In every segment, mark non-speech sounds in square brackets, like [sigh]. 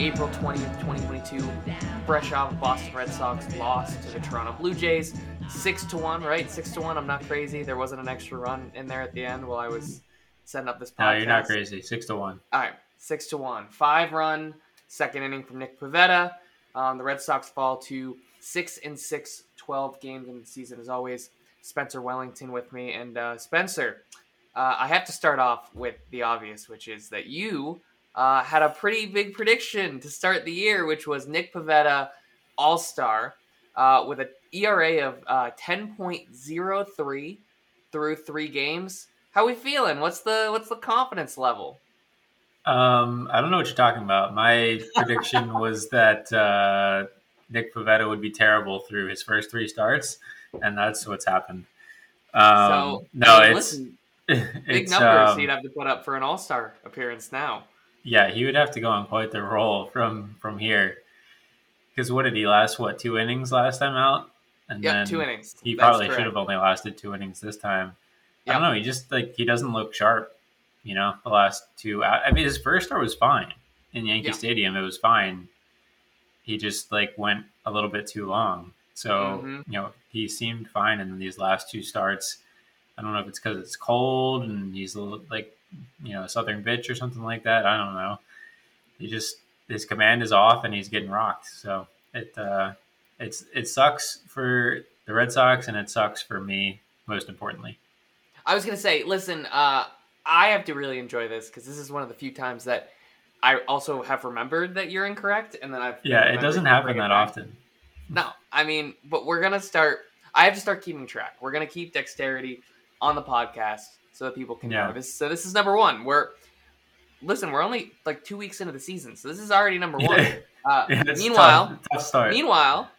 April 20th, 2022. Fresh off of Boston Red Sox loss to the Toronto Blue Jays. Six to one, right? Six to one. I'm not crazy. There wasn't an extra run in there at the end while I was setting up this podcast. No, you're not crazy. Six to one. All right, six to one. Five run, second inning from Nick Pivetta. Um, the Red Sox fall to six and six, 12 games in the season. As always, Spencer Wellington with me. And uh, Spencer, uh, I have to start off with the obvious, which is that you uh, had a pretty big prediction to start the year, which was Nick Pivetta All Star uh, with an ERA of uh, 10.03 through three games. How we feeling? What's the what's the confidence level? Um, I don't know what you're talking about. My [laughs] prediction was that uh, Nick Pivetta would be terrible through his first three starts, and that's what's happened. Um, so no, I mean, it's listen, [laughs] big it's, numbers um, he'd have to put up for an All Star appearance now. Yeah, he would have to go on quite the roll from from here. Because what did he last? What two innings last time out? And Yep, then two innings. He That's probably correct. should have only lasted two innings this time. I don't know. He just like he doesn't look sharp. You know, the last two. I I mean, his first start was fine in Yankee Yeah. Stadium. It was fine. He just like went a little bit too long. So Mhm. you know, he seemed fine in these last two starts. I don't know if it's because it's cold and he's a little, like you know a southern bitch or something like that. I don't know. He just his command is off and he's getting rocked. So it uh, it's it sucks for the Red Sox and it sucks for me most importantly. I was gonna say, listen, uh, I have to really enjoy this because this is one of the few times that I also have remembered that you're incorrect, and then I've Yeah, it doesn't happen that often. No, I mean, but we're gonna start. I have to start keeping track. We're gonna keep dexterity on the podcast so that people can Yeah. know this. So this is number one. We're listen. We're only like two weeks into the season, so this is already number one. [laughs] Uh, [laughs] Yeah, meanwhile, tough, tough meanwhile,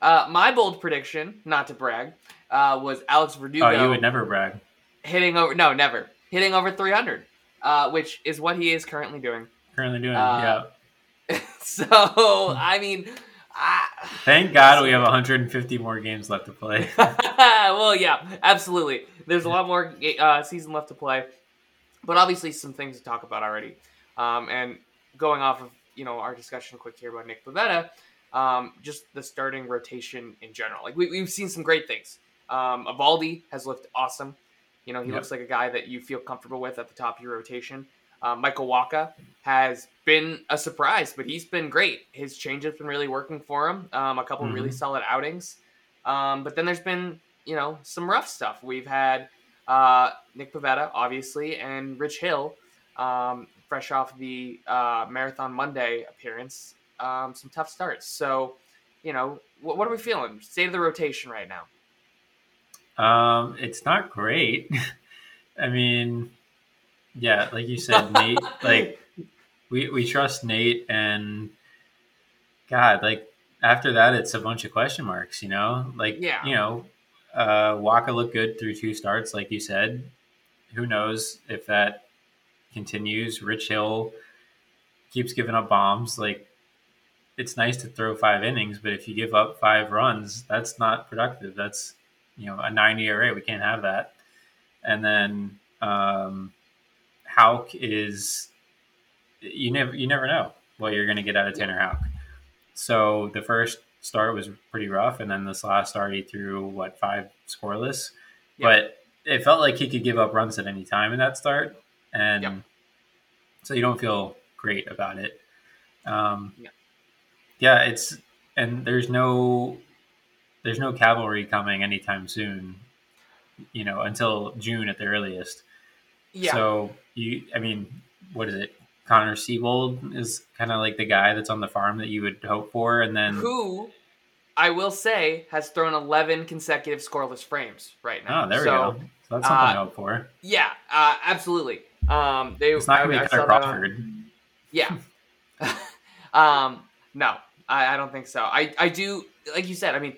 uh, my bold prediction, not to brag, uh, was Alex Verdugo oh, you would never brag. hitting over. No, never hitting over 300, uh, which is what he is currently doing. Currently doing, Uh, yeah. [laughs] so I mean, I, Thank God we have 150 more games left to play. [laughs] well, yeah, absolutely. There's a lot more uh, season left to play, but obviously some things to talk about already. Um, and going off of you know our discussion quick here about Nick Pivetta, um, just the starting rotation in general. Like we, we've seen some great things. Um, Eovaldi has looked awesome. You know, he Yep. looks like a guy that you feel comfortable with at the top of your rotation. Uh, Michael Wacha has been a surprise, but he's been great. His change has been really working for him. Um, a couple Mhm. really solid outings. Um, but then there's been, you know, some rough stuff. We've had uh, Nick Pivetta, obviously, and Rich Hill, um, fresh off the uh, Marathon Monday appearance. Um, some tough starts. So, you know, what, what are we feeling? State of the rotation right now. Um, it's not great. [laughs] I mean, yeah, like you said, Nate. [laughs] Like we we trust Nate, and God, like after that, it's a bunch of question marks. You know, like Yeah. you know, uh, Wacha looked good through two starts, like you said. Who knows if that continues? Rich Hill keeps giving up bombs. Like it's nice to throw five innings, but if you give up five runs, that's not productive. That's you know a 90 ERA. We can't have that. And then um, Houck is you never you never know what you're going to get out of Tanner Houck. So the first start was pretty rough, and then this last start he threw what five scoreless, Yeah. but it felt like he could give up runs at any time in that start, and so you don't feel great about it. Um, Yeah. yeah, it's and there's no there's no cavalry coming anytime soon. You know, until June at the earliest. Yeah. So you, I mean, what is it? Connor Seabold is kind of like the guy that's on the farm that you would hope for, and then who I will say has thrown 11 consecutive scoreless frames right now. oh, there so, we go. So that's something uh, to hope for. Yeah, uh, absolutely. Um, they, It's not going to be Kutter saw that Crawford. Yeah. [laughs] [laughs] um, no, I, I don't think so. I, I do, like you said, I mean,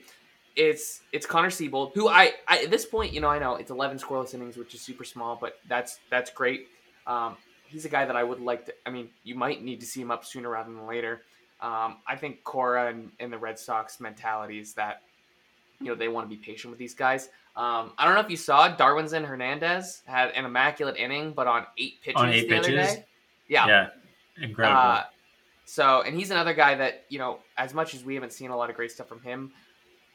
it's it's Connor Seabold, who I, I at this point, you know, I know it's 11 scoreless innings, which is super small, but that's that's great. Um, he's a guy that I would like to. I mean, you might need to see him up sooner rather than later. Um, I think Cora and, and the Red Sox mentality is that you know they want to be patient with these guys. Um, I don't know if you saw Darwinzon Hernandez had an immaculate inning, but on eight pitches On eight the other pitches? day. Yeah. Yeah, incredible. Uh, so, and he's another guy that you know, as much as we haven't seen a lot of great stuff from him,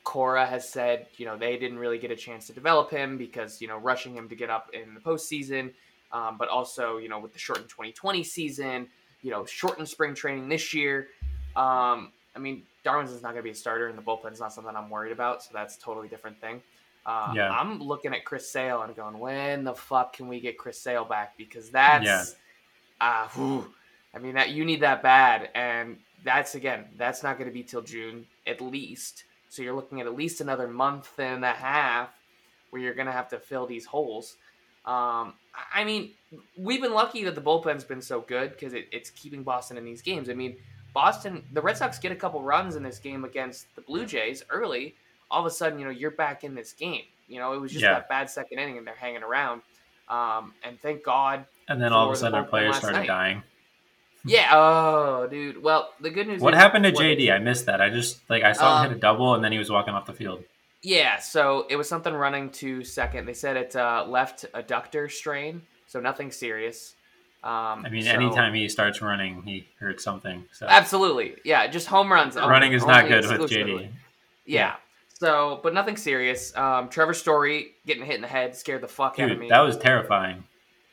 Cora has said you know they didn't really get a chance to develop him because you know rushing him to get up in the postseason, um, but also you know with the shortened 2020 season, you know shortened spring training this year. Um, I mean, Darwin's is not going to be a starter, and the bullpen's not something I'm worried about, so that's a totally different thing. Uh, Yeah. I'm looking at Chris Sale and going, when the fuck can we get Chris Sale back? Because that's, Yeah. uh, whew. I mean, that you need that bad, and that's again, that's not going to be till June at least. So you're looking at at least another month and a half where you're going to have to fill these holes. Um, I mean, we've been lucky that the bullpen's been so good because it, it's keeping Boston in these games. I mean, Boston, the Red Sox get a couple runs in this game against the Blue Jays early. All of a sudden, you know, you're back in this game. You know, it was just Yeah. that bad second inning and they're hanging around. Um, and thank God. and then all of a sudden, our players started night. dying. Yeah. Oh, dude. Well, the good news What happened to JD? I missed that. I just like I saw him Um, hit a double, and then he was walking off the field. Yeah, so it was something running to second. They said it uh, left adductor strain, so nothing serious. Um, I mean, so- anytime he starts running, he hurts something. So Absolutely, yeah, just home runs. only- running is not good with. JD. Yeah. So, but nothing serious. Um, Trevor Story getting hit in the head scared the fuck out of me. that was terrifying.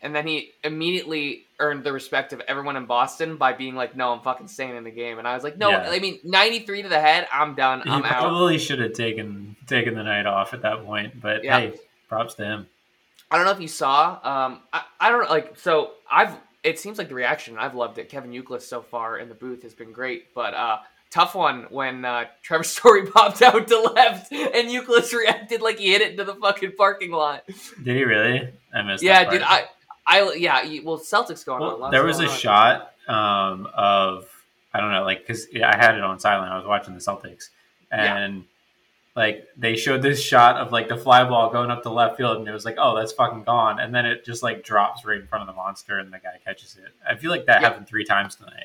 And then he immediately earned the respect of everyone in Boston by being like, "No, I'm fucking staying in the game." And I was like, "No, Yeah. I mean, 93 to the head. I'm done. I'm out." probably should have taken taken the night off at that point. But Yeah. hey, props to him. I don't know if you saw. Um, I, I don't like. So I've. It seems like the reaction. I've loved it. Kevin Youkilis so far in the booth has been great, but uh, tough one when uh, [laughs] Trevor Story popped out to left and Youkilis [laughs] reacted like he hit it into the fucking parking lot. Did he really? I missed. yeah, dude. I, I, yeah. you- Well, Celtics going on. Well, Lots there was a on. shot um, of I don't know, like because I had it on silent. I was watching the Celtics, Yeah. and like they showed this shot of like the fly ball going up the left field, and it was like, oh, that's fucking gone, and then it just like drops right in front of the monster, and the guy catches it. I feel like that Yeah. happened three times tonight.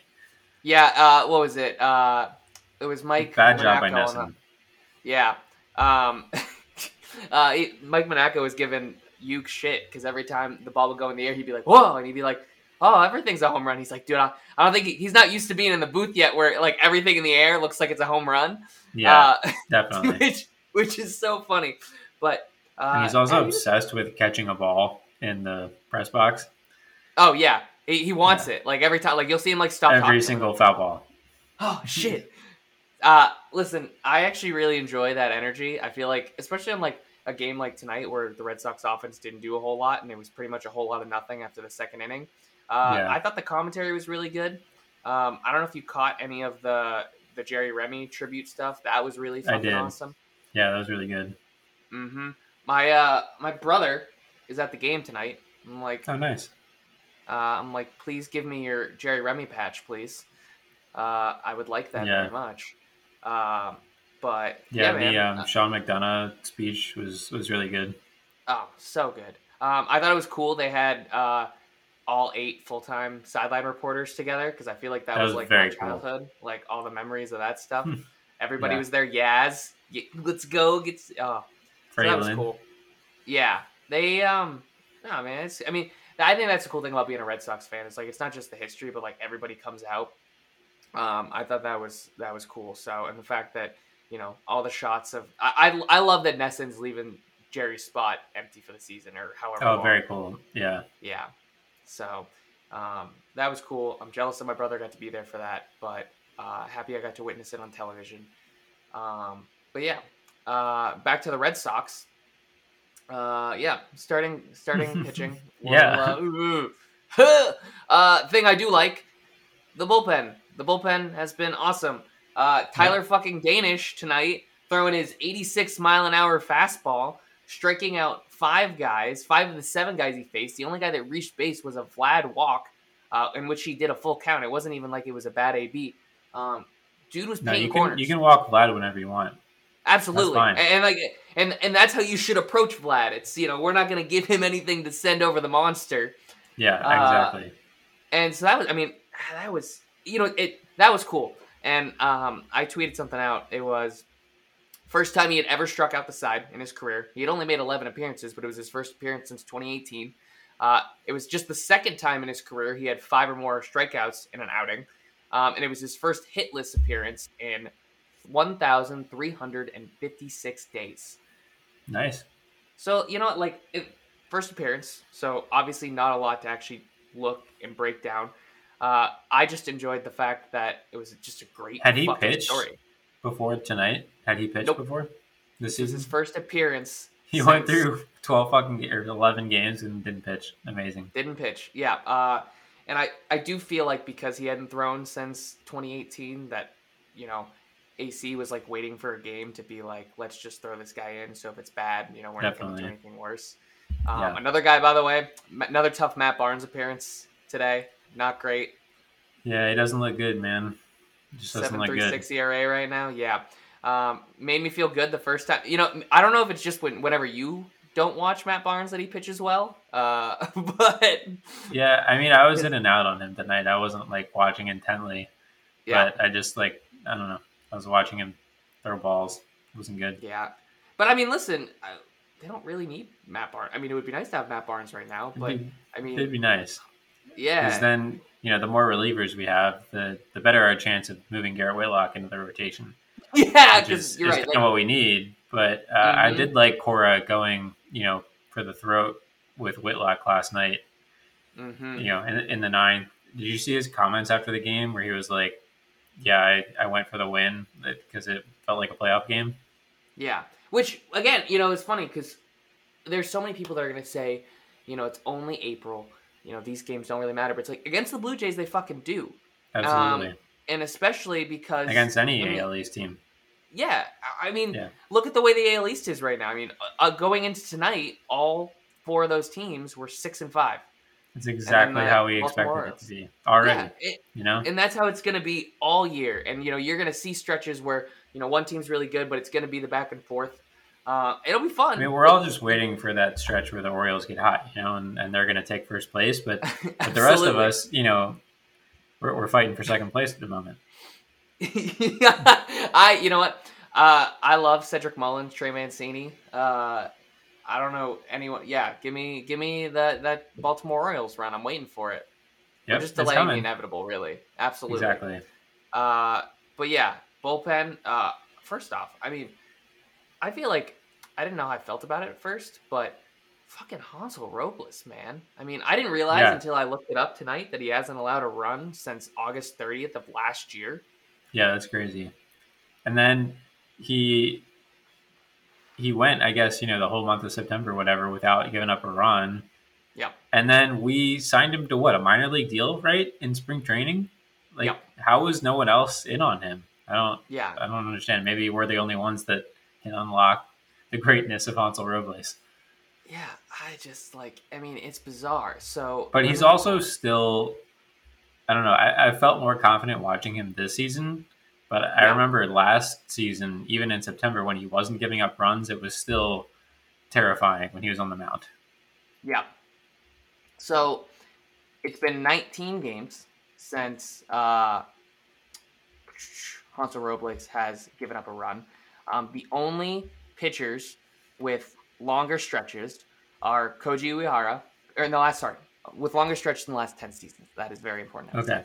Yeah. Uh, what was it? Uh, it was Mike. Bad job by Monaco NESN. Yeah. Um, [laughs] uh, Mike Monaco was giving Youk shit because every time the ball would go in the air, he'd be like, "Whoa!" and he'd be like, "Oh, everything's a home run." He's like, "Dude, I, I don't think he, he's not used to being in the booth yet, where like everything in the air looks like it's a home run." Yeah, Uh, [laughs] definitely. [laughs] which which is so funny. But uh, he's also obsessed with catching a ball in the press box. oh yeah, he, he wants it. Like every time, like you'll see him like stop Every single foul ball. Oh [laughs] shit. Uh listen, I actually really enjoy that energy. I feel like especially on like a game like tonight where the Red Sox offense didn't do a whole lot and it was pretty much a whole lot of nothing after the second inning. Uh Yeah. I thought the commentary was really good. Um I don't know if you caught any of the the Jerry Remy tribute stuff. That was really fucking awesome. Yeah, that was really good. Mhm. My uh my brother is at the game tonight. I'm like Oh, nice. uh, I'm like, please give me your Jerry Remy patch, please. Uh, I would like that Yeah. very much. Um, but Yeah, yeah, the um, Uh, Sean McDonough speech was was really good. oh, so good. Um, I thought it was cool. They had uh, all eight full time sideline reporters together because I feel like that, That was, was like my cool. childhood, like all the memories of that stuff. [laughs] Everybody Yeah. was there. Yaz, y- let's go. Get oh, so that was cool. Yeah, they um, no man. It's I mean, I think that's the cool thing about being a Red Sox fan. It's like it's not just the history, but like everybody comes out. Um, I thought that was that was cool. So and the fact that you know all the shots of I I, I love that NESN's leaving Jerry's spot empty for the season or however. Oh, long. very cool. Yeah. Yeah. So um, that was cool. I'm jealous that my brother got to be there for that, but uh, happy I got to witness it on television. Um, but yeah, uh, back to the Red Sox. Uh, yeah, starting starting [laughs] pitching. Yeah. Well, uh, [laughs] uh, thing I do like the bullpen. The bullpen has been awesome. Uh, Tyler fucking Danish tonight throwing his 86 mile an hour fastball, striking out five guys, five of the seven guys he faced. The only guy that reached base was a Vlad walk, uh, in which he did a full count. It wasn't even like it was a bad AB. Um, dude was No, you can corners. you can walk Vlad whenever you want. Absolutely, and, and like, and and that's how you should approach Vlad. It's you know we're not going to give him anything to send over the monster. Yeah, Uh, exactly. And so that was, I mean, [sighs] that was, you know, it that was cool. And um, I tweeted something out. It was, First time he had ever struck out the side in his career. He had only made 11 appearances, but it was his first appearance since 2018. Uh, it was just the second time in his career he had five or more strikeouts in an outing. Um, and it was his first hitless appearance in 1,356 days. Nice. So, you know, like, it, first appearance. So, obviously, not a lot to actually look and break down. Uh, I just enjoyed the fact that it was just a great Had he pitched story. before tonight? Had he pitched Nope. before this is season? his first appearance. [laughs] He went through twelve fucking or eleven games and didn't pitch. Amazing. Didn't pitch. Yeah. Uh, and I, I do feel like because he hadn't thrown since 2018 that, you know, AC was like waiting for a game to be like, let's just throw this guy in. So if it's bad, you know, we're not going to do anything worse. Um, Yeah. Another guy, by the way, another tough Matt Barnes appearance today. Not great. Yeah, he doesn't look good, man. Just doesn't Seven look three good. six ERA right now. Yeah. Um, made me feel good the first time. You know, I don't know if it's just when whenever you don't watch Matt Barnes that he pitches well. Uh, [laughs] but Yeah, I mean, I was in and out on him tonight. I wasn't like watching intently, yeah. but I just like I don't know. I was watching him throw balls. It wasn't good. Yeah, but I mean, listen, uh, they don't really need Matt Barnes. I mean, it would be nice to have Matt Barnes right now, but it'd, I mean, it'd be nice because then you know the more relievers we have, the the better our chance of moving Garrett Whitlock into the rotation. [laughs] yeah, because you're is right. kind of what we need. But uh, I Mhm. did like Cora going, you know, for the throat with Whitlock last night. Like, hmm You know, in, in the ninth. Did you see his comments after the game where he was like, "Yeah, I, I went for the win because it felt like a playoff game." Yeah, which again, you know, it's funny because there's so many people that are gonna say, you know, it's only April. You know, these games don't really matter, but it's like against the Blue Jays, they fucking do, Absolutely, and especially because against any I mean- AL East team. Yeah, I mean, Yeah. look at the way the AL East is right now. I mean, uh, going into tonight, all four of those teams were six and five. That's exactly uh, how we Baltimore expected it to be already. Yeah, it, You know, and that's how it's going to be all year. And you know, you're going to see stretches where you know one team's really good, but it's going to be the back and forth. Uh, it'll be fun. I mean, we're all just waiting for that stretch where the Orioles get hot, you know, and, and they're going to take first place. But [laughs] but the rest of us, you know, we're, we're fighting for second place at the moment. [laughs] I, you know what? Uh, I love Cedric Mullins, Trey Mancini. Uh, I don't know anyone. Yeah, give me, give me that that Baltimore Orioles run. I'm waiting for it. Yep, just it's delaying the inevitable, really. Absolutely. Exactly. Uh, but yeah, bullpen. Uh, first off, I mean, I feel like I didn't know how I felt about it at first, but fucking Hansel Robles, man. I mean, I didn't realize Yeah. until I looked it up tonight that he hasn't allowed a run since August 30th of last year. Yeah, that's crazy. And then he he went, I guess, you know, the whole month of September, whatever, without giving up a run. Yeah. And then we signed him to what a minor league deal, right, in spring training. Like, how was no one else in on him? I don't, Yeah, I don't understand. Maybe we're the only ones that can unlock the greatness of Hansel Robles. yeah. I just like. I mean, it's bizarre. So, But he's also still, I don't know. I, I felt more confident watching him this season. But I Yeah. remember last season, even in September, when he wasn't giving up runs, it was still terrifying when he was on the mound. Yeah. So it's been 19 games since uh, Hansel Robles has given up a run. Um, the only pitchers with longer stretches are Koji Uehara, or in the last sorry, with longer stretches in the last 10 seasons. That is very important. Okay.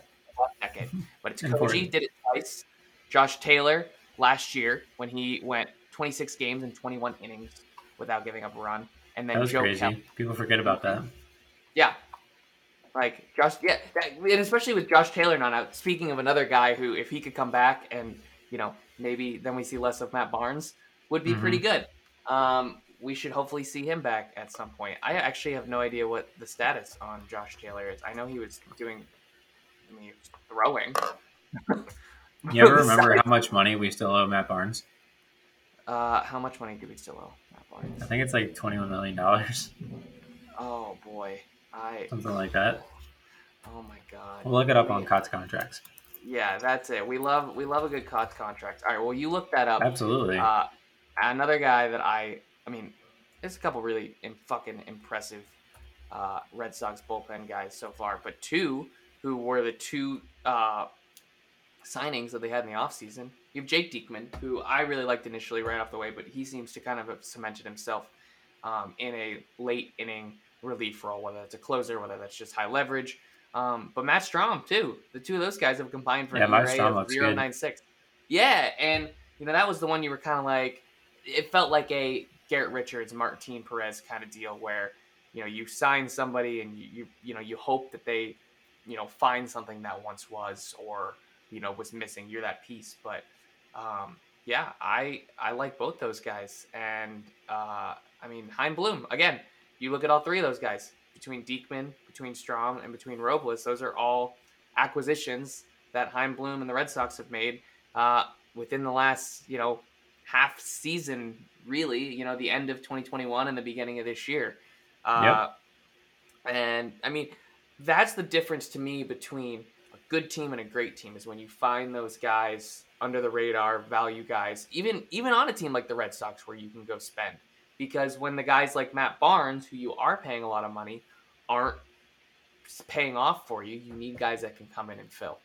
decade. But it's Koji did it twice. Josh Taylor last year when he went 26 games and 21 innings without giving up a run, and then Joe crazy. Kelly. People forget about that. Yeah. Like Josh, yeah, that, and especially with Josh Taylor not out. Speaking of another guy who, if he could come back and you know maybe then we see less of Matt Barnes, would be Mhm. pretty good. Um, we should hopefully see him back at some point. I actually have no idea what the status on Josh Taylor is. I know he was doing, I mean, throwing. You ever [laughs] remember how much money we still owe Matt Barnes? Uh, how much money do we still owe Matt Barnes? I think it's like $21 million, Oh Oh boy, I. something like that. Oh my god. We'll look it up on COTS contracts. Yeah, that's it. We love we love a good COTS contract. All right, well you look that up. Absolutely. Uh, another guy that I, I mean, there's a couple really in, fucking impressive uh, Red Sox bullpen guys so far, but two who were the two uh, signings that they had in the offseason. you have Jake Diekman, who I really liked initially right off the way, but he seems to kind of have cemented himself um, in a late inning relief role, whether that's a closer, whether that's just high leverage. Um, but Matt Strahm too. The two of those guys have combined for Yeah, an ERA of looks zero good. nine six. Yeah, and you know that was the one you were kind of like. It felt like a Garrett Richards, Martin Perez kind of deal where you know you sign somebody and you you, you know you hope that they you know find something that once was or you know was missing. You're that piece, but um, yeah, I I like both those guys, and uh, I mean Chaim Bloom again. You look at all three of those guys between Diekman, between Strahm, and between Robles. Those are all acquisitions that Chaim Bloom and the Red Sox have made uh, within the last you know half season. Really, you know the end of 2021 and the beginning of this year. Uh, And I mean, that's the difference to me between a good team and a great team is when you find those guys under the radar value guys, even even on a team like the Red Sox where you can go spend. Because when the guys like Matt Barnes, who you are paying a lot of money, aren't paying off for you, you need guys that can come in and fill.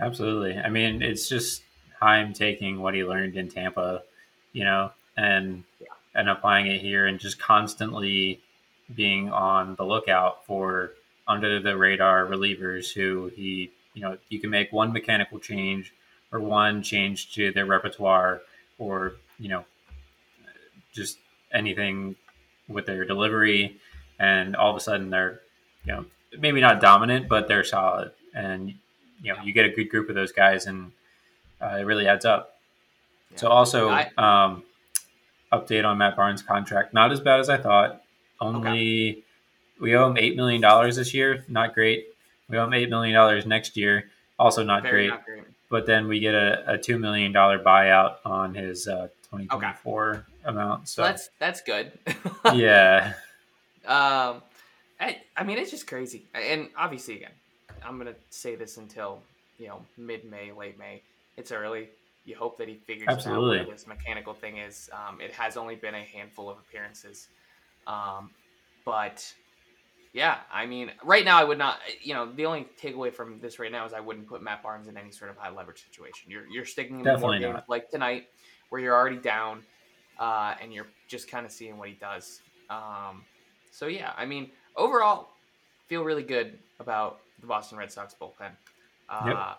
Absolutely. I mean, it's just Chaim taking what he learned in Tampa, you know, and Yeah. and applying it here, and just constantly being on the lookout for under the radar relievers who he, you know, you can make one mechanical change or one change to their repertoire, or you know, just anything with their delivery, and all of a sudden they're, you know, maybe not dominant, but they're solid, and you know, you get a good group of those guys, and uh, it really adds up. So also, I- um, update on Matt Barnes' contract. Not as bad as I thought. Only we owe him eight million dollars this year. Not great. We owe him eight million dollars next year. Also not great. not great. But then we get a, a two million dollar buyout on his uh, 2024 amount. So So that's that's good. [laughs] yeah, Um, I, I mean, it's just crazy. And obviously, again, I'm gonna say this until you know mid May, late May. It's early. You hope that he figures Absolutely. out what this mechanical thing is. Um, it has only been a handful of appearances, um, but yeah, I mean, right now I would not. You know, the only takeaway from this right now is I wouldn't put Matt Barnes in any sort of high leverage situation. You're you're sticking in more games like tonight where you're already down, uh, and you're just kind of seeing what he does. Um, so yeah, I mean, overall, feel really good about the Boston Red Sox bullpen. Uh, Yep.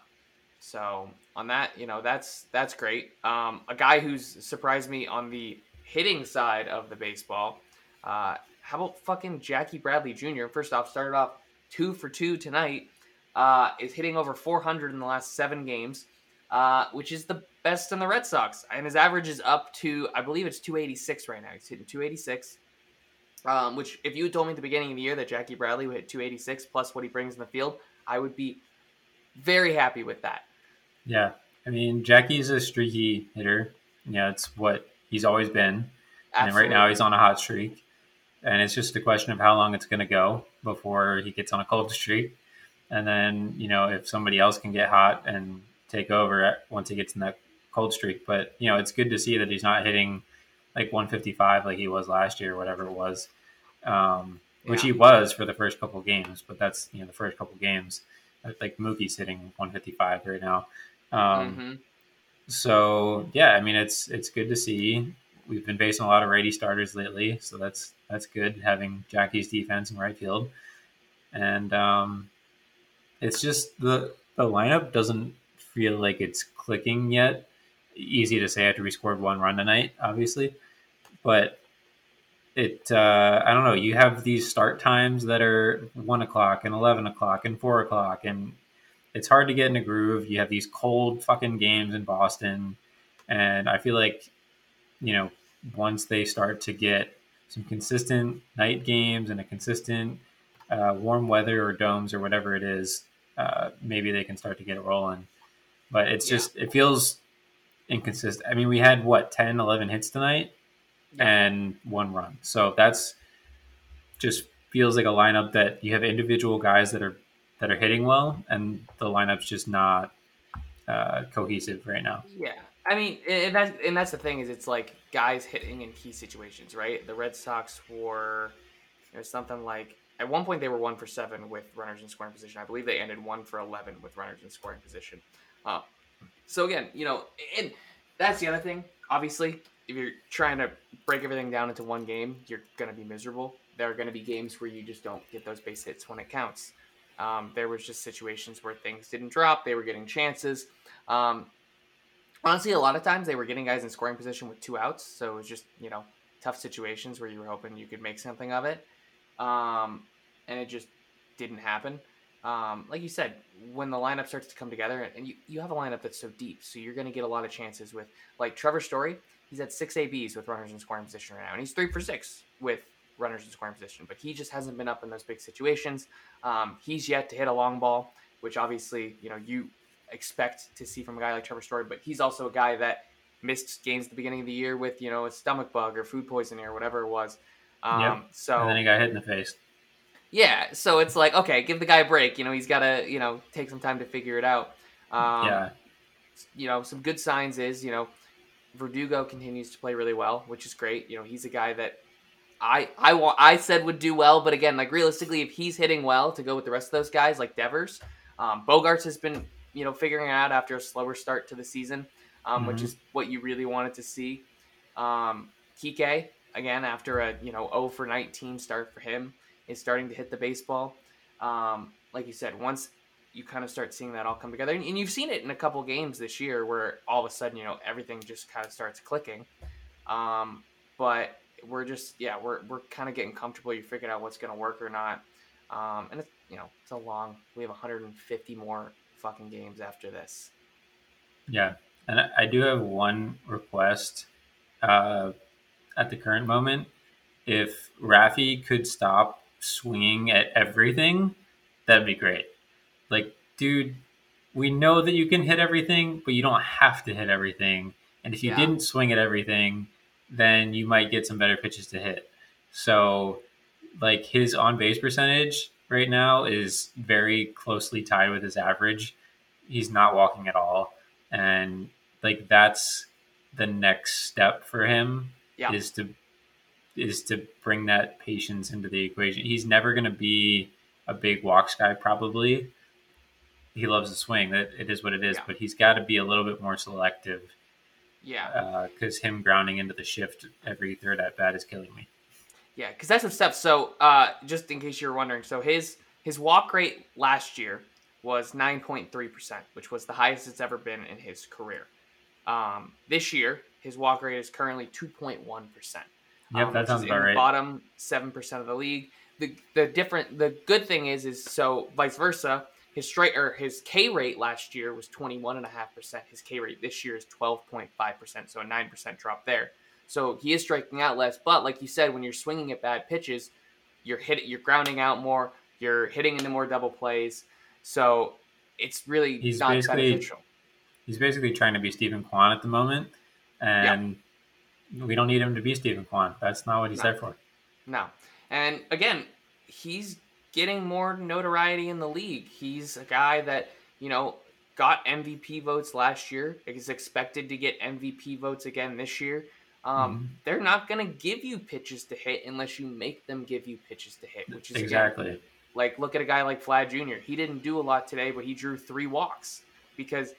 So on that, you know, that's that's great. Um, a guy who's surprised me on the hitting side of the baseball. Uh, how about fucking Jackie Bradley Jr. First off, started off two for two tonight. Uh, is hitting over 400 in the last seven games, uh, which is the best in the Red Sox. And his average is up to, I believe it's 286 right now. He's hitting 286. Um, which, if you had told me at the beginning of the year that Jackie Bradley would hit 286 plus what he brings in the field, I would be very happy with that. Yeah. I mean, Jackie's a streaky hitter. Yeah, it's what he's always been. And right now he's on a hot streak. And it's just a question of how long it's going to go before he gets on a cold streak. And then, you know, if somebody else can get hot and take over once he gets in that cold streak. But, you know, it's good to see that he's not hitting like 155 like he was last year, or whatever it was, um, which he was for the first couple games. But that's, you know, the first couple games. Like Mookie's hitting 155 right now. Um, Mhm. so yeah, I mean it's it's good to see. We've been facing a lot of righty starters lately, so that's that's good having Jackie's defense in right field, and um, it's just the the lineup doesn't feel like it's clicking yet. Easy to say after we scored one run tonight, obviously, but it uh, I don't know. You have these start times that are one o'clock and eleven o'clock and four o'clock, and it's hard to get in a groove. You have these cold fucking games in Boston, and I feel like, you know, once they start to get some consistent night games and a consistent uh, warm weather or domes or whatever it is, uh, maybe they can start to get it rolling. But it's Yeah. just it feels inconsistent. I mean, we had what 10, 11 hits tonight and one run, so that's just feels like a lineup that you have individual guys that are that are hitting well, and the lineup's just not uh, cohesive right now. Yeah, I mean, and that's and that's the thing is it's like guys hitting in key situations, right? The Red Sox were it something like at one point they were one for seven with runners in scoring position. I believe they ended one for eleven with runners in scoring position. Uh, So again, you know, and that's the other thing. Obviously, if you're trying to break everything down into one game, you're gonna be miserable. There are gonna be games where you just don't get those base hits when it counts. Um, there was just situations where things didn't drop; they were getting chances. Um, honestly, a lot of times they were getting guys in scoring position with two outs, so it was just you know tough situations where you were hoping you could make something of it, um, and it just didn't happen. Um, like you said, when the lineup starts to come together, and you, you have a lineup that's so deep, so you're going to get a lot of chances with like Trevor Story. He's at six ABs with runners in scoring position right now, and he's three for six with runners in scoring position, but he just hasn't been up in those big situations. Um, he's yet to hit a long ball, which obviously you know you expect to see from a guy like Trevor Story, but he's also a guy that missed games at the beginning of the year with you know a stomach bug or food poisoning or whatever it was. Um, Yep. So and then he got hit in the face. yeah, so it's like okay, give the guy a break. You know, he's got to you know take some time to figure it out. Um, yeah, You know, some good signs is you know Verdugo continues to play really well, which is great. You know, he's a guy that I I want I said would do well, but again, like realistically, if he's hitting well to go with the rest of those guys like Devers, um, Bogaerts has been you know figuring it out after a slower start to the season, um, which Mhm. is what you really wanted to see. Um, Kike again after a you know 0 for 19 start for him is starting to hit the baseball. Um, like you said, once you kind of start seeing that all come together, and, and you've seen it in a couple games this year where all of a sudden you know everything just kind of starts clicking. Um, but we're just yeah we're we're kind of getting comfortable. You figured out what's going to work or not, um, and it's you know it's a long. We have 150 more fucking games after this. yeah. And I- I do have one request uh, at the current moment. If Rafi could stop swinging at everything, that'd be great. Like, dude, we know that you can hit everything, but you don't have to hit everything. And if you Yeah. didn't swing at everything, then you might get some better pitches to hit. So, like, his on base percentage right now is very closely tied with his average. He's not walking at all. And, like, that's the next step for him Yeah. is to is to bring that patience into the equation. He's never going to be a big walks guy probably. He loves to swing. That it is what it is, Yeah. but he's got to be a little bit more selective Yeah, because him grounding into the shift every third at bat is killing me. yeah, because that's some stuff. So uh, just in case you're wondering, so his his walk rate last year was 9.3 percent, which was the highest it's ever been in his career. Um, this year, his walk rate is currently 2.1 percent. Yep, um, that sounds about right. bottom seven percent of the league. The the different the good thing is is so vice versa. His straight or his K rate last year was twenty one and a half percent. His K rate this year is twelve point five percent, so a nine percent drop there. So he is striking out less, but like you said, when you're swinging at bad pitches, you're hit you're grounding out more. You're hitting into more double plays. So it's really He's not basically- beneficial. He's basically trying to be Steven Kwan at the moment, and we don't need him to be Steven Kwan. That's not what he's No. there for. No. And again, he's getting more notoriety in the league. He's a guy that, you know, got MVP votes last year, is expected to get MVP votes again this year. Um, Mhm. They're not going to give you pitches to hit unless you make them give you pitches to hit, which is again, Exactly. like look at a guy like Vlad Jr. He didn't do a lot today, but he drew three walks because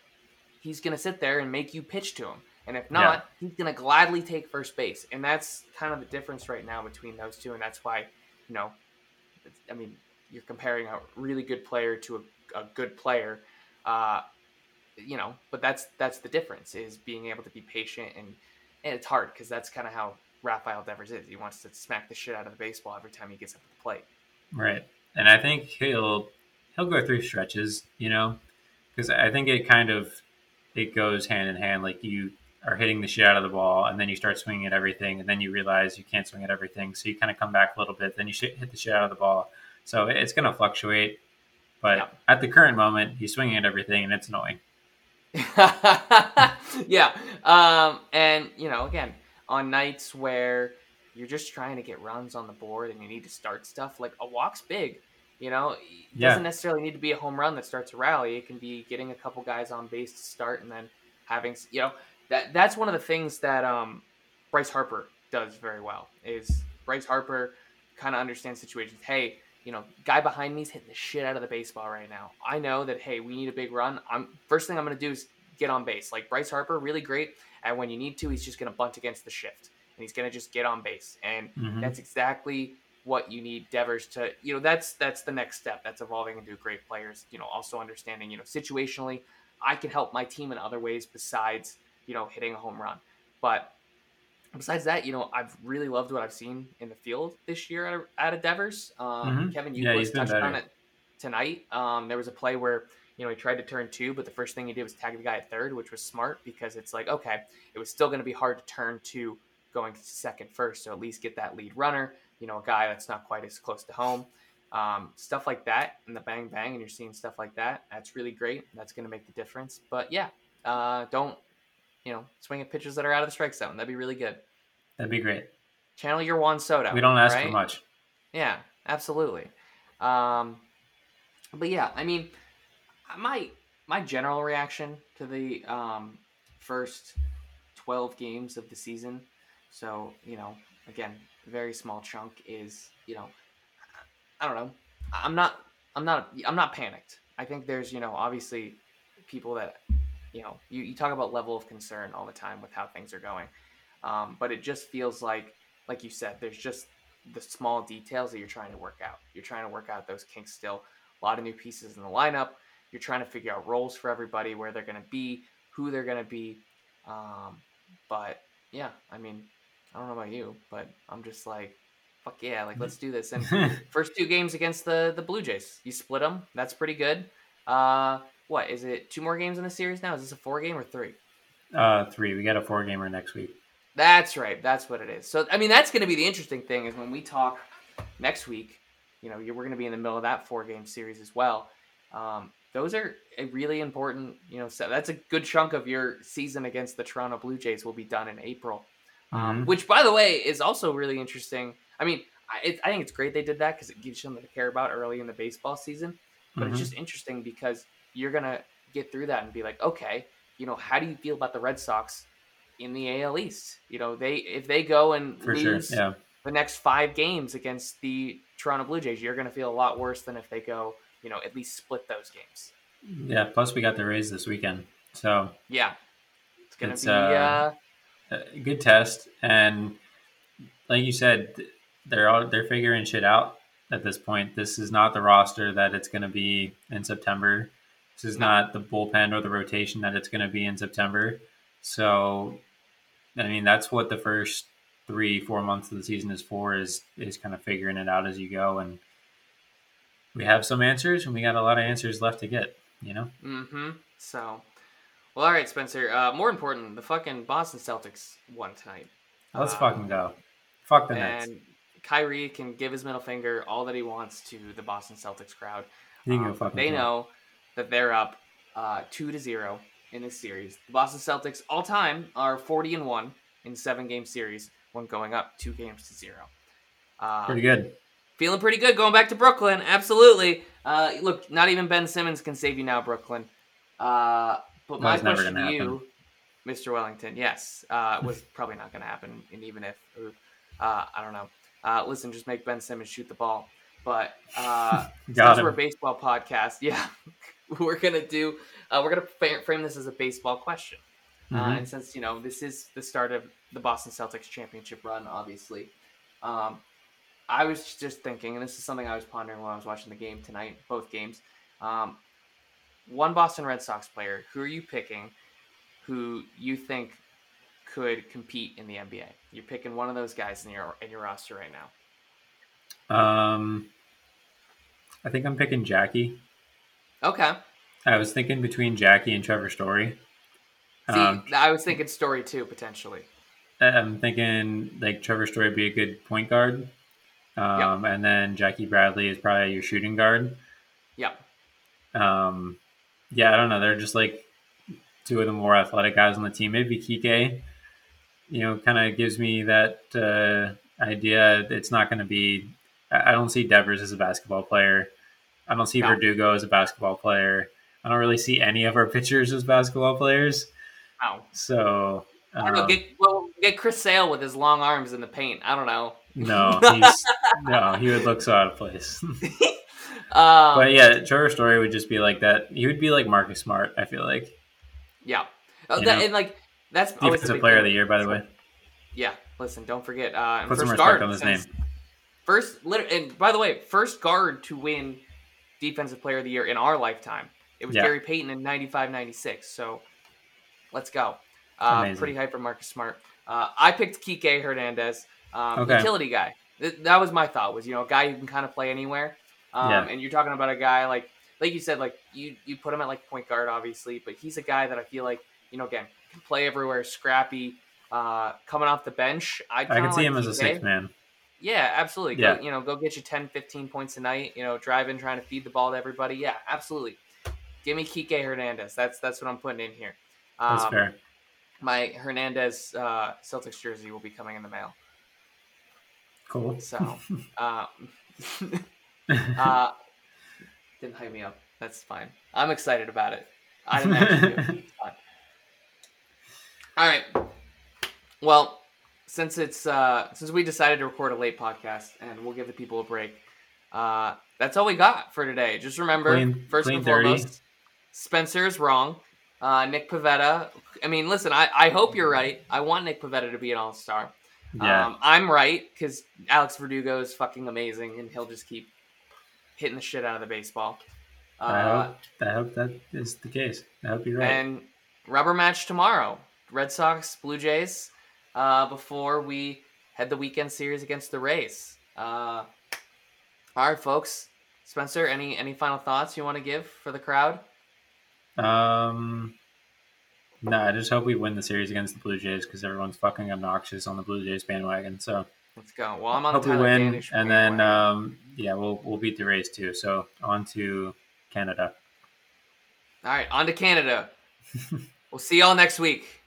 he's going to sit there and make you pitch to him. And if not, he's going to gladly take first base. And that's kind of the difference right now between those two. And that's why, you know, I mean, you're comparing a really good player to a, a good player. Uh, you know, but that's that's the difference is being able to be patient and and it's hard because that's kind of how Rafael Devers is. He wants to smack the shit out of the baseball every time he gets up to the plate. Right. And I think he'll he'll go through stretches, you know, because I think it kind of it goes hand in hand. Like you are hitting the shit out of the ball, and then you start swinging at everything, and then you realize you can't swing at everything, so you kind of come back a little bit. Then you hit the shit out of the ball. So it's going to fluctuate. But Yeah. at the current moment, he's swinging at everything, and it's annoying. [laughs] yeah. Um, and, you know, again, on nights where you're just trying to get runs on the board and you need to start stuff, like a walk's big. You know, it Yeah. doesn't necessarily need to be a home run that starts a rally. It can be getting a couple guys on base to start and then having, you know, that that's one of the things that um, Bryce Harper does very well. Is Bryce Harper kind of understands situations. Hey, you know, guy behind me's hitting the shit out of the baseball right now. I know that hey, we need a big run. I'm first thing I'm gonna do is get on base. Like Bryce Harper, really great, and when you need to, he's just going to bunt against the shift, and he's going to just get on base, and Mhm. that's exactly what you need Devers to. You know, that's that's the next step. That's evolving into great players. You know, also understanding, you know, situationally, I can help my team in other ways besides you know hitting a home run, but. Besides that, you know, I've really loved what I've seen in the field this year at, of Devers. Um, Mhm. Kevin Yeah, he's been touched on it tonight. Um, there was a play where you know he tried to turn two, but the first thing he did was tag the guy at third, which was smart because it's like okay, it was still going to be hard to turn two going second first, so at least get that lead runner. You know, a guy that's not quite as close to home. Um, stuff like that and the bang bang, and you're seeing stuff like that. That's really great. That's going to make the difference. But yeah, uh, don't you know swing at pitches that are out of the strike zone. That'd be really good. That'd be great. Channel your Juan Soto. We don't ask right? for much. Yeah, absolutely. Um, but yeah, I mean, my my general reaction to the um, first twelve games of the season. So you know, again, very small chunk is you know, I don't know. I'm not. I'm not. I'm not panicked. I think there's you know obviously people that you know you, you talk about level of concern all the time with how things are going, um, but it just feels like like you said, there's just the small details that you're trying to work out. You're trying to work out those kinks still. A lot of new pieces in the lineup. You're trying to figure out roles for everybody, where they're going to be, who they're going to be. Um, but yeah, I mean, I don't know about you, but I'm just like, fuck yeah, like let's do this. And [laughs] first two games against the the Blue Jays, you split them. That's pretty good. Uh, what is it? Two more games in the series now? Is this a four game or three? uh, three. We got a four gamer next week. That's right. That's what it is. So I mean, that's going to be the interesting thing is when we talk next week. You know, you're, we're going to be in the middle of that four game series as well. Um, those are a really important. You know, so that's a good chunk of your season against the Toronto Blue Jays will be done in April. Um, Mhm. which, by the way, is also really interesting. I mean, I, it, I think it's great they did that because it gives you something to care about early in the baseball season. But it's Mhm. just interesting because you're gonna get through that and be like, okay, you know, how do you feel about the Red Sox in the AL East? You know, they if they go and For sure. lose Yeah. the next five games against the Toronto Blue Jays, you're gonna feel a lot worse than if they go, you know, at least split those games. Yeah. Plus, we got the Rays this weekend. So Yeah, it's gonna be. uh, Uh, a good test and like you said they're all they're figuring shit out at this point this is not the roster that it's going to be in september this is No. not the bullpen or the rotation that it's going to be in september so i mean that's what the first three four months of the season is for is is kind of figuring it out as you go and we have some answers and we got a lot of answers left to get you know Mm-hmm. So, well, all right, Spencer. Uh, more important, the fucking Boston Celtics won tonight. let's Um, fucking go fuck the Nets. And Kyrie can give his middle finger all that he wants to the Boston Celtics crowd. Um, they know that they're up uh, two to zero in this series. The Boston Celtics all time are forty and one in seven game series when going up two games to zero. Uh, pretty good feeling pretty good going back to Brooklyn. Absolutely. Uh, look, not even Ben Simmons can save you now, Brooklyn. Uh, but my question to you, Mr. Wellington, yes, uh, was probably not going to happen. And even if, uh, I don't know. Uh, listen, just make Ben Simmons shoot the ball. But uh, [laughs] since we're a baseball podcast, [laughs] yeah, [laughs] we're gonna do. Uh, we're gonna frame this as a baseball question. Uh, Mhm. and since you know this is the start of the Boston Celtics championship run, obviously, um, I was just thinking, and this is something I was pondering while I was watching the game tonight, both games. Um, one Boston Red Sox player, who are you picking? Who you think could compete in the NBA? You're picking one of those guys in your in your roster right now. Um, I think I'm picking Jackie. Okay. I was thinking between Jackie and Trevor Story. See, Um, I was thinking story too, potentially. I'm thinking like Trevor Story would be a good point guard, um, and then Jackie Bradley is probably your shooting guard. Yep. Um, yeah, I don't know. They're just like two of the more athletic guys on the team. Maybe Kike, you know, kind of gives me that uh, idea. It's not going to be. I don't see Devers as a basketball player. I don't see No. Verdugo as a basketball player. I don't really see any of our pitchers as basketball players. Wow. So I don't know. um, Get well, get Chris Sale with his long arms in the paint. I don't know. no, [laughs] he's no, he would look so out of place. [laughs] [laughs] Um, but yeah, Trevor Story would just be like that. He would be like Marcus Smart. I feel like, Yeah, uh, that, and like that's Defensive player thing. of the year, by the way. Yeah, listen, don't forget. Uh, Put some first respect guard on his name. First, and by the way, first guard to win Defensive Player of the Year in our lifetime. It was Yeah. Gary Payton in 95 96. So let's go. Uh, pretty hyper Marcus Smart. Uh, I picked Kike Hernandez, um, Okay. utility guy. Th- that was my thought. Was you know a guy who can kind of play anywhere. Um, Yeah. And you're talking about a guy like like you said, like you you put him at like point guard, obviously, but he's a guy that I feel like you know again can play everywhere, scrappy. Uh, coming off the bench, I I can see him as a six man. Yeah, absolutely. Yeah. Go, you know, go get you 10, 15 points a night. You know, driving, trying to feed the ball to everybody. Yeah, absolutely. Give me Kike Hernandez. That's that's what I'm putting in here. That's Um, fair. My Hernandez uh, Celtics jersey will be coming in the mail. Cool. So, uh, [laughs] [laughs] [laughs] uh, didn't hype me up. That's fine. I'm excited about it. I didn't actually do it. All right. Well, since it's uh, since we decided to record a late podcast and we'll give the people a break, uh, that's all we got for today. Just remember, Clean- first clean and 30. foremost, Spencer is wrong. Uh, Nick Pivetta. I mean, listen. I, I hope you're right. I want Nick Pivetta to be an All Star. yeah. Um, I'm right because Alex Verdugo is fucking amazing, and he'll just keep hitting the shit out of the baseball. I Uh, hope I hope that is the case. I hope you're right. and rubber match tomorrow, Red Sox, Blue Jays, uh, before we head the weekend series against the Rays. Uh, all right, folks. Spencer, any any final thoughts you want to give for the crowd? Um, no, I just hope we win the series against the Blue Jays because everyone's fucking obnoxious on the Blue Jays bandwagon. So Let's go. Well, I'm on hope the we win, Danish and then um, yeah, we'll we'll beat the Rays too. So on to Canada. all right, on to Canada. [laughs] we'll see y'all next week.